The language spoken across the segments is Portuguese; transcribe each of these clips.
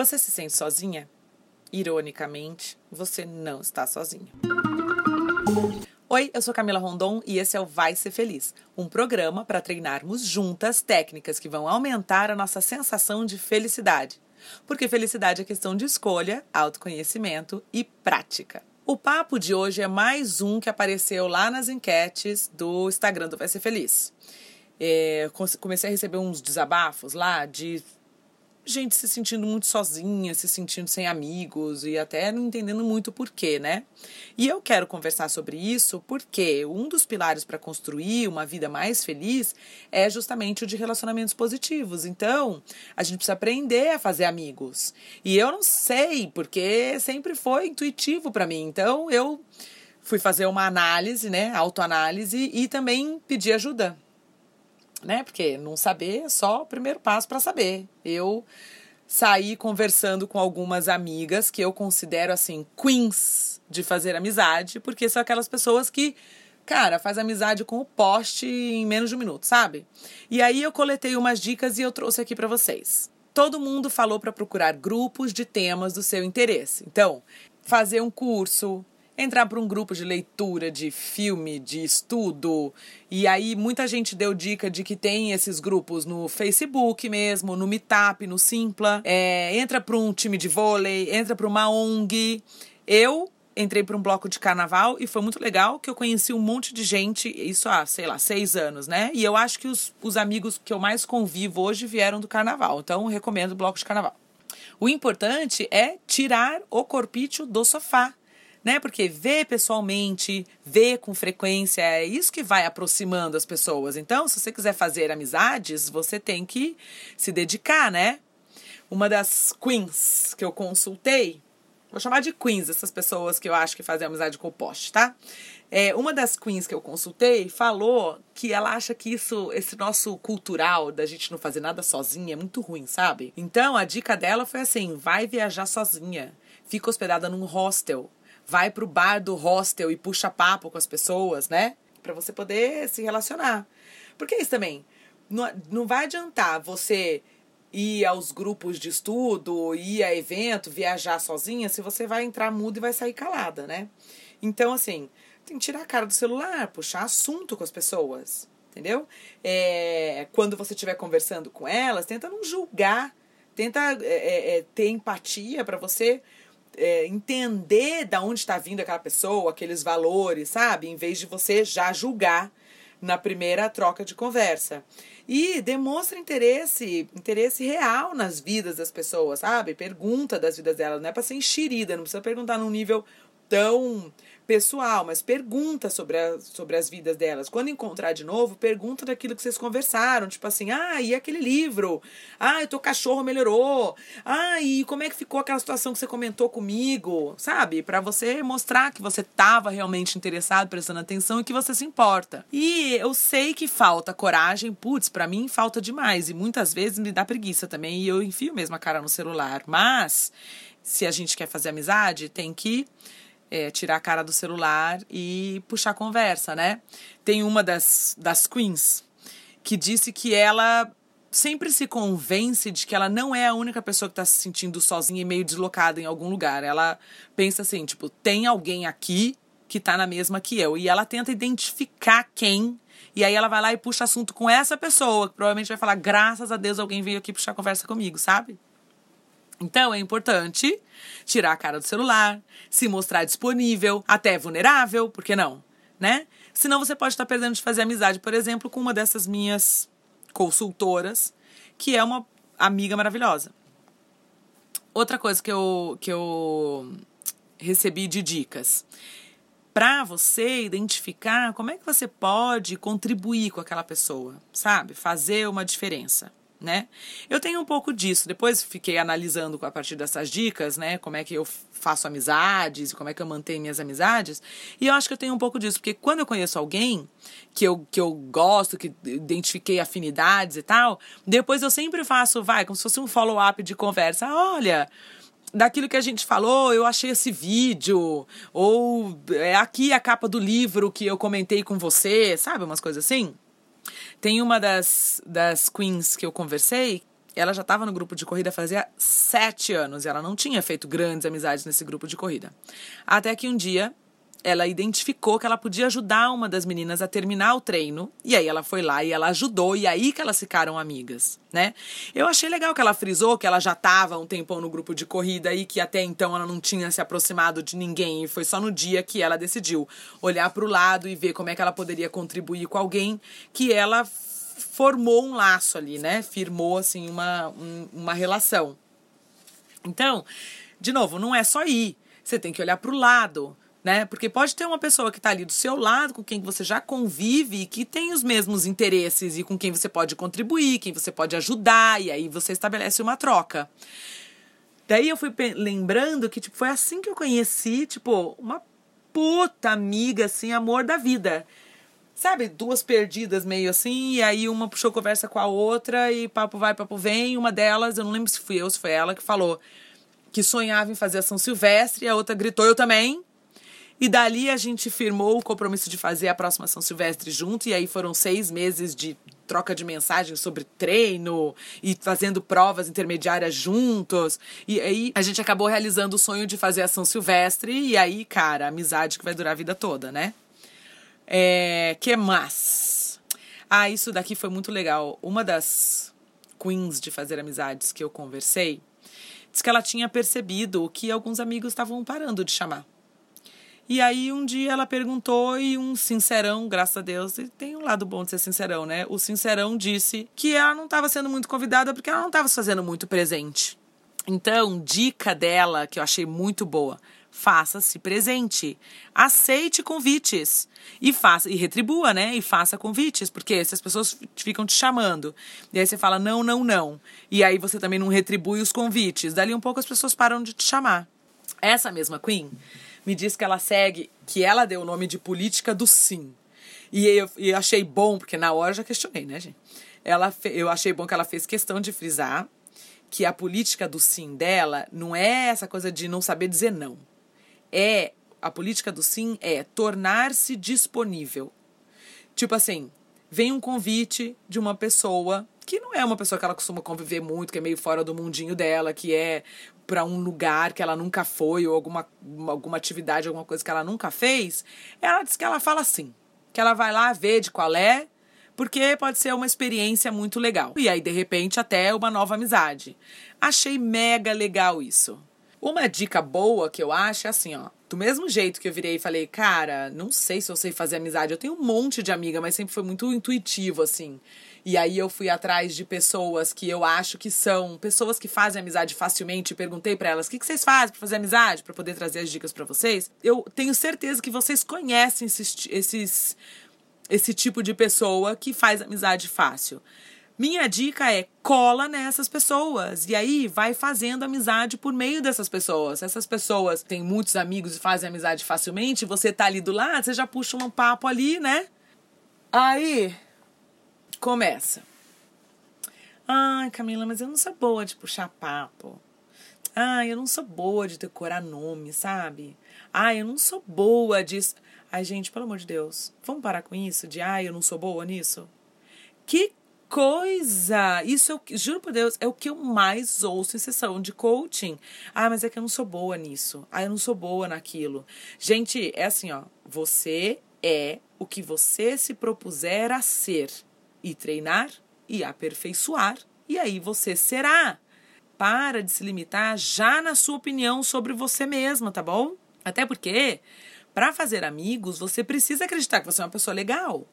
Você se sente sozinha? Ironicamente, você não está sozinha. Oi, eu sou Camila Rondon e esse é o Vai Ser Feliz, um programa para treinarmos juntas técnicas que vão aumentar a nossa sensação de felicidade. Porque felicidade é questão de escolha, autoconhecimento e prática. O papo de hoje é mais um que apareceu lá nas enquetes do Instagram do Vai Ser Feliz. É, comecei a receber uns desabafos lá de gente se sentindo muito sozinha, se sentindo sem amigos e até não entendendo muito porquê, né? E eu quero conversar sobre isso porque um dos pilares para construir uma vida mais feliz é justamente o de relacionamentos positivos. Então, a gente precisa aprender a fazer amigos. E eu não sei, porque sempre foi intuitivo para mim. Então, eu fui fazer uma análise, né, autoanálise e também pedi ajuda né? Porque não saber é só o primeiro passo para saber. Eu saí conversando com algumas amigas que eu considero assim queens de fazer amizade, porque são aquelas pessoas que cara, faz amizade com o poste em menos de um minuto, sabe? E aí eu coletei umas dicas e eu trouxe aqui para vocês. Todo mundo falou para procurar grupos de temas do seu interesse. Então, fazer um curso, entrar para um grupo de leitura, de filme, de estudo. E aí muita gente deu dica de que tem esses grupos no Facebook mesmo, no Meetup, no Simpla. É, entra para um time de vôlei, entra para uma ONG. Eu entrei para um bloco de carnaval e foi muito legal que eu conheci um monte de gente, isso há, sei lá, seis anos, né? E eu acho que os, os amigos que eu mais convivo hoje vieram do carnaval. Então, recomendo o bloco de carnaval. O importante é tirar o corpício do sofá né? Porque ver pessoalmente, ver com frequência, é isso que vai aproximando as pessoas. Então, se você quiser fazer amizades, você tem que se dedicar, né? Uma das queens que eu consultei, vou chamar de queens essas pessoas que eu acho que fazem amizade com o poste, tá? É, uma das queens que eu consultei falou que ela acha que isso, esse nosso cultural da gente não fazer nada sozinha é muito ruim, sabe? Então a dica dela foi assim: vai viajar sozinha, fica hospedada num hostel, vai pro bar do hostel e puxa papo com as pessoas, né? Para você poder se relacionar. Porque é isso também. Não, não vai adiantar você ir aos grupos de estudo, ir a evento, viajar sozinha, se você vai entrar mudo e vai sair calada, né? Então, assim, tem que tirar a cara do celular, puxar assunto com as pessoas, entendeu? É, quando você estiver conversando com elas, tenta não julgar, tenta é, é, é ter empatia para você é, entender da onde está vindo aquela pessoa, aqueles valores, sabe? Em vez de você já julgar na primeira troca de conversa. E demonstra interesse, interesse real nas vidas das pessoas, sabe? Pergunta das vidas delas, não é para ser enxerida, não precisa perguntar num nível tão pessoal, mas pergunta sobre, a, sobre as vidas delas. Quando encontrar de novo, pergunta daquilo que vocês conversaram. Tipo assim, ah, e aquele livro? Ah, o teu cachorro melhorou. Ah, e como é que ficou aquela situação que você comentou comigo? Sabe? Para você mostrar que você estava realmente interessado, prestando atenção e que você se importa. E eu sei que falta coragem, putz, para mim falta demais. E muitas vezes me dá preguiça também. E eu enfio mesmo a cara no celular. Mas, se a gente quer fazer amizade, tem que é, tirar a cara do celular e puxar conversa, né? Tem uma das, das queens que disse que ela sempre se convence de que ela não é a única pessoa que está se sentindo sozinha e meio deslocada em algum lugar. Ela pensa assim, tipo, tem alguém aqui que está na mesma que eu. E ela tenta identificar quem. E aí ela vai lá e puxa assunto com essa pessoa, que provavelmente vai falar, graças a Deus alguém veio aqui puxar conversa comigo, sabe? Então é importante tirar a cara do celular, se mostrar disponível, até vulnerável, por que não? Né? Senão você pode estar perdendo de fazer amizade, por exemplo, com uma dessas minhas consultoras, que é uma amiga maravilhosa. Outra coisa que eu, que eu recebi de dicas. Para você identificar como é que você pode contribuir com aquela pessoa, sabe? Fazer uma diferença né? Eu tenho um pouco disso. Depois fiquei analisando a partir dessas dicas, né? Como é que eu faço amizades, como é que eu mantenho minhas amizades. E eu acho que eu tenho um pouco disso, porque quando eu conheço alguém que eu, que eu gosto, que identifiquei afinidades e tal, depois eu sempre faço, vai, como se fosse um follow-up de conversa. Olha, daquilo que a gente falou, eu achei esse vídeo, ou é aqui a capa do livro que eu comentei com você, sabe? Umas coisas assim. Tem uma das, das queens que eu conversei ela já estava no grupo de corrida fazia sete anos e ela não tinha feito grandes amizades nesse grupo de corrida. Até que um dia ela identificou que ela podia ajudar uma das meninas a terminar o treino, e aí ela foi lá e ela ajudou, e aí que elas ficaram amigas, né? Eu achei legal que ela frisou que ela já estava um tempão no grupo de corrida e que até então ela não tinha se aproximado de ninguém, e foi só no dia que ela decidiu olhar para o lado e ver como é que ela poderia contribuir com alguém que ela formou um laço ali, né? Firmou assim uma, um, uma relação. Então, de novo, não é só ir. Você tem que olhar para o lado né? Porque pode ter uma pessoa que está ali do seu lado, com quem você já convive e que tem os mesmos interesses e com quem você pode contribuir, quem você pode ajudar, e aí você estabelece uma troca. Daí eu fui lembrando que tipo, foi assim que eu conheci, tipo, uma puta amiga, assim, amor da vida. Sabe, duas perdidas meio assim, e aí uma puxou conversa com a outra, e papo vai, papo vem. Uma delas, eu não lembro se fui eu, se foi ela, que falou que sonhava em fazer a São Silvestre, e a outra gritou, eu também. E dali a gente firmou o compromisso de fazer a próxima São Silvestre junto, e aí foram seis meses de troca de mensagens sobre treino e fazendo provas intermediárias juntos. E aí a gente acabou realizando o sonho de fazer a São Silvestre, e aí, cara, amizade que vai durar a vida toda, né? É, que mais? Ah, isso daqui foi muito legal. Uma das queens de fazer amizades que eu conversei disse que ela tinha percebido que alguns amigos estavam parando de chamar. E aí um dia ela perguntou e um sincerão, graças a Deus, e tem um lado bom de ser sincerão, né? O sincerão disse que ela não estava sendo muito convidada porque ela não estava se fazendo muito presente. Então, dica dela que eu achei muito boa faça-se presente. Aceite convites e faça e retribua, né? E faça convites, porque se as pessoas ficam te chamando, e aí você fala não, não, não, e aí você também não retribui os convites, dali um pouco as pessoas param de te chamar. Essa mesma Queen me diz que ela segue, que ela deu o nome de política do sim. E eu, e achei bom, porque na hora eu já questionei, né, gente? Ela, eu achei bom que ela fez questão de frisar que a política do sim dela não é essa coisa de não saber dizer não. É a política do sim é tornar-se disponível. Tipo assim, vem um convite de uma pessoa que não é uma pessoa que ela costuma conviver muito, que é meio fora do mundinho dela, que é para um lugar que ela nunca foi ou alguma, alguma atividade, alguma coisa que ela nunca fez, ela diz que ela fala assim, que ela vai lá ver de qual é, porque pode ser uma experiência muito legal. E aí, de repente, até uma nova amizade. Achei mega legal isso. Uma dica boa que eu acho é assim, ó. Do mesmo jeito que eu virei e falei, cara, não sei se eu sei fazer amizade. Eu tenho um monte de amiga, mas sempre foi muito intuitivo, assim. E aí eu fui atrás de pessoas que eu acho que são pessoas que fazem amizade facilmente. Perguntei para elas: o que, que vocês fazem para fazer amizade? Para poder trazer as dicas para vocês. Eu tenho certeza que vocês conhecem esses, esses, esse tipo de pessoa que faz amizade fácil. Minha dica é cola nessas pessoas e aí vai fazendo amizade por meio dessas pessoas. Essas pessoas têm muitos amigos e fazem amizade facilmente, você tá ali do lado, você já puxa um papo ali, né? Aí Começa. Ai, Camila, mas eu não sou boa de puxar papo. Ai, eu não sou boa de decorar nome, sabe? Ai, eu não sou boa disso. Ai, gente, pelo amor de Deus, vamos parar com isso? De ai, eu não sou boa nisso? Que coisa! Isso, eu, juro por Deus, é o que eu mais ouço em sessão de coaching. Ah, mas é que eu não sou boa nisso. Ah, eu não sou boa naquilo. Gente, é assim, ó. Você é o que você se propuser a ser e treinar e aperfeiçoar, e aí você será. Para de se limitar já na sua opinião sobre você mesma, tá bom? Até porque, para fazer amigos, você precisa acreditar que você é uma pessoa legal.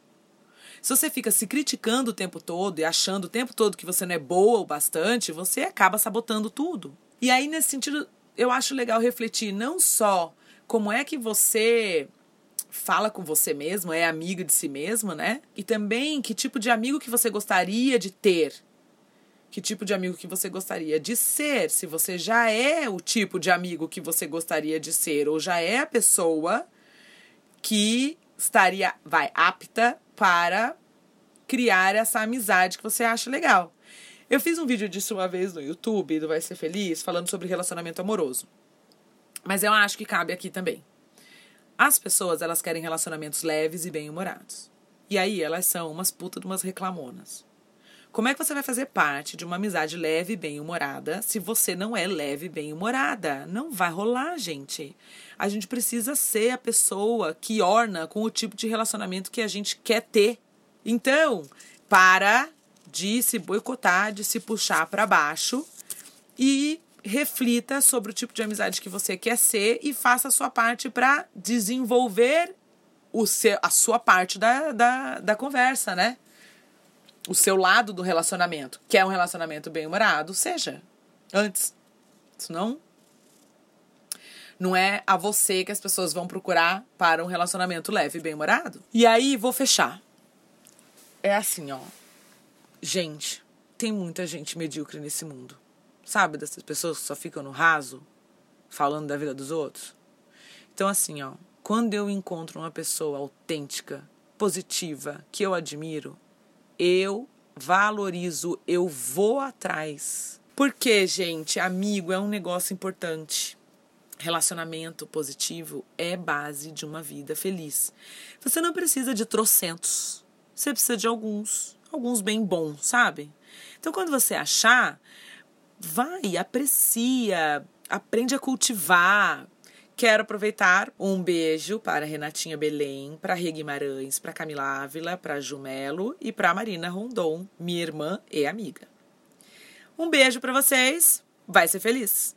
Se você fica se criticando o tempo todo e achando o tempo todo que você não é boa o bastante, você acaba sabotando tudo. E aí, nesse sentido, eu acho legal refletir não só como é que você fala com você mesmo, é amigo de si mesmo, né? E também que tipo de amigo que você gostaria de ter. Que tipo de amigo que você gostaria de ser, se você já é o tipo de amigo que você gostaria de ser, ou já é a pessoa que estaria, vai, apta para criar essa amizade que você acha legal. Eu fiz um vídeo disso uma vez no YouTube, do Vai Ser Feliz, falando sobre relacionamento amoroso. Mas eu acho que cabe aqui também. As pessoas, elas querem relacionamentos leves e bem-humorados. E aí elas são umas putas de umas reclamonas. Como é que você vai fazer parte de uma amizade leve e bem-humorada se você não é leve e bem-humorada? Não vai rolar, gente. A gente precisa ser a pessoa que orna com o tipo de relacionamento que a gente quer ter. Então, para de se boicotar, de se puxar para baixo e reflita sobre o tipo de amizade que você quer ser e faça a sua parte para desenvolver o seu, a sua parte da, da, da conversa, né? O seu lado do relacionamento. Quer um relacionamento bem-humorado? Seja. Antes. Senão, não é a você que as pessoas vão procurar para um relacionamento leve e bem-humorado. E aí, vou fechar. É assim, ó. Gente, tem muita gente medíocre nesse mundo. Sabe dessas pessoas que só ficam no raso, falando da vida dos outros? Então, assim, ó, quando eu encontro uma pessoa autêntica, positiva, que eu admiro, eu valorizo, eu vou atrás. Porque, gente, amigo é um negócio importante. Relacionamento positivo é base de uma vida feliz. Você não precisa de trocentos, você precisa de alguns, alguns bem bons, sabe? Então, quando você achar, vai, aprecia, aprende a cultivar. Quero aproveitar um beijo para Renatinha Belém, para Rê Guimarães, para Camila Ávila, para Jumelo e para Marina Rondon, minha irmã e amiga. Um beijo para vocês, vai ser feliz!